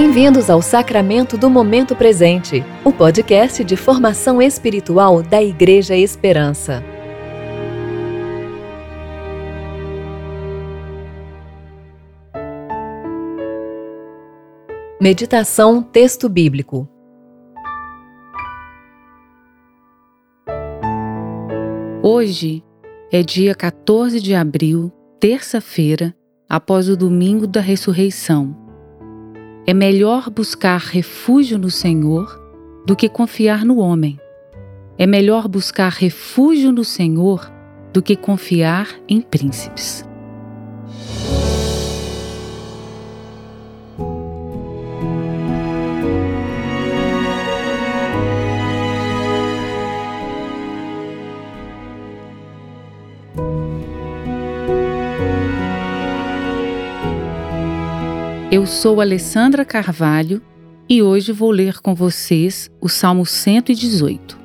Bem-vindos ao Sacramento do Momento Presente, o podcast de formação espiritual da Igreja Esperança. Meditação Texto Bíblico Hoje é dia 14 de abril, terça-feira, após o domingo da ressurreição. É melhor buscar refúgio no Senhor do que confiar no homem. É melhor buscar refúgio no Senhor do que confiar em príncipes. Eu sou Alessandra Carvalho e hoje vou ler com vocês o Salmo 118.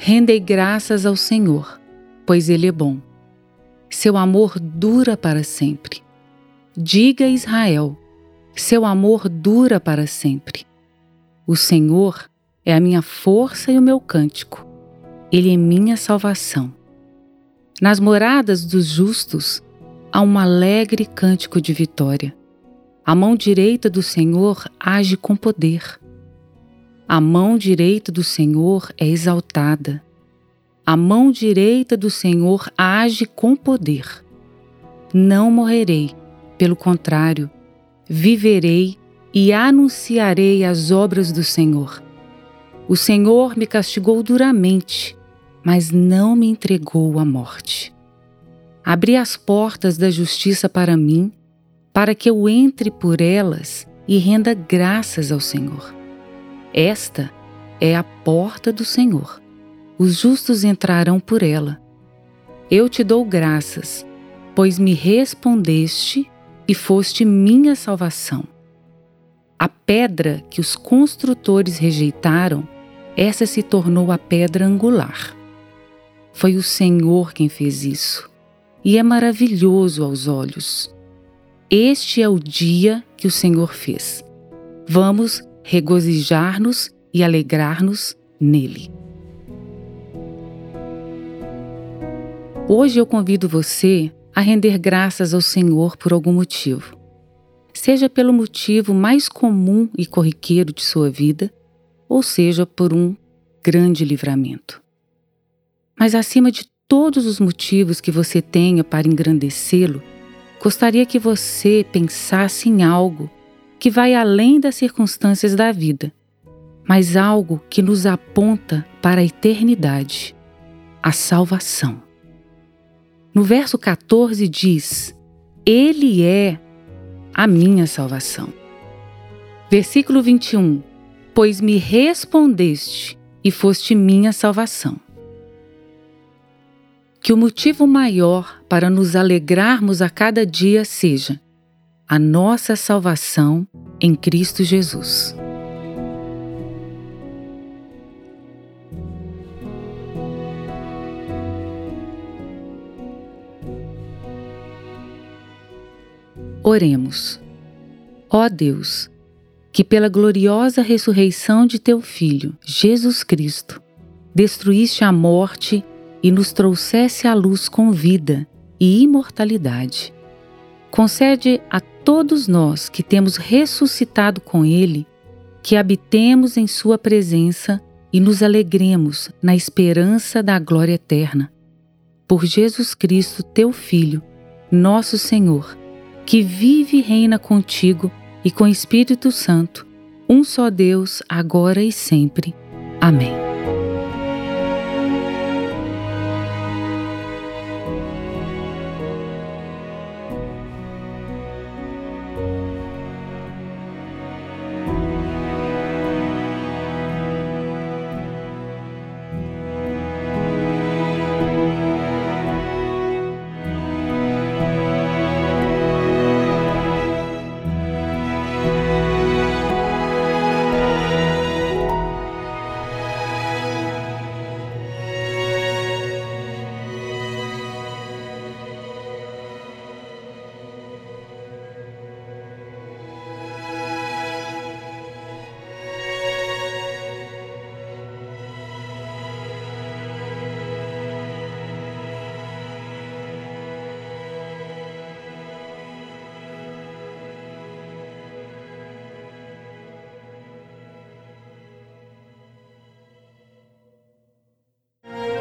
Rendei graças ao Senhor, pois Ele é bom. Seu amor dura para sempre. Diga Israel, seu amor dura para sempre. O Senhor é a minha força e o meu cântico. Ele é minha salvação. Nas moradas dos justos, há um alegre cântico de vitória. A mão direita do Senhor age com poder. A mão direita do Senhor é exaltada. A mão direita do Senhor age com poder. Não morrerei, pelo contrário, viverei e anunciarei as obras do Senhor. O Senhor me castigou duramente, mas não me entregou à morte. Abri as portas da justiça para mim, para que eu entre por elas e renda graças ao Senhor. Esta é a porta do Senhor. Os justos entrarão por ela. Eu te dou graças, pois me respondeste e foste minha salvação. A pedra que os construtores rejeitaram, essa se tornou a pedra angular. Foi o Senhor quem fez isso e é maravilhoso aos olhos. Este é o dia que o Senhor fez. Vamos regozijar-nos e alegrar-nos nele. Hoje eu convido você a render graças ao Senhor por algum motivo. Seja pelo motivo mais comum e corriqueiro de sua vida, ou seja por um grande livramento. Mas acima de todos os motivos que você tenha para engrandecê-lo, gostaria que você pensasse em algo que vai além das circunstâncias da vida, mas algo que nos aponta para a eternidade a salvação. No verso 14 diz: Ele é a minha salvação. Versículo 21: Pois me respondeste e foste minha salvação que o motivo maior para nos alegrarmos a cada dia seja a nossa salvação em Cristo Jesus. Oremos. Ó Deus, que pela gloriosa ressurreição de teu Filho, Jesus Cristo, destruíste a morte e nos trouxesse à luz com vida e imortalidade. Concede a todos nós que temos ressuscitado com Ele que habitemos em Sua presença e nos alegremos na esperança da glória eterna. Por Jesus Cristo, Teu Filho, nosso Senhor, que vive e reina contigo e com Espírito Santo, um só Deus, agora e sempre. Amém.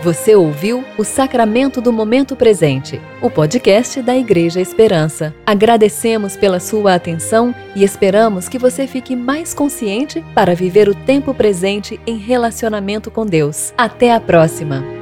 Você ouviu o Sacramento do Momento Presente, o podcast da Igreja Esperança. Agradecemos pela sua atenção e esperamos que você fique mais consciente para viver o tempo presente em relacionamento com Deus. Até a próxima!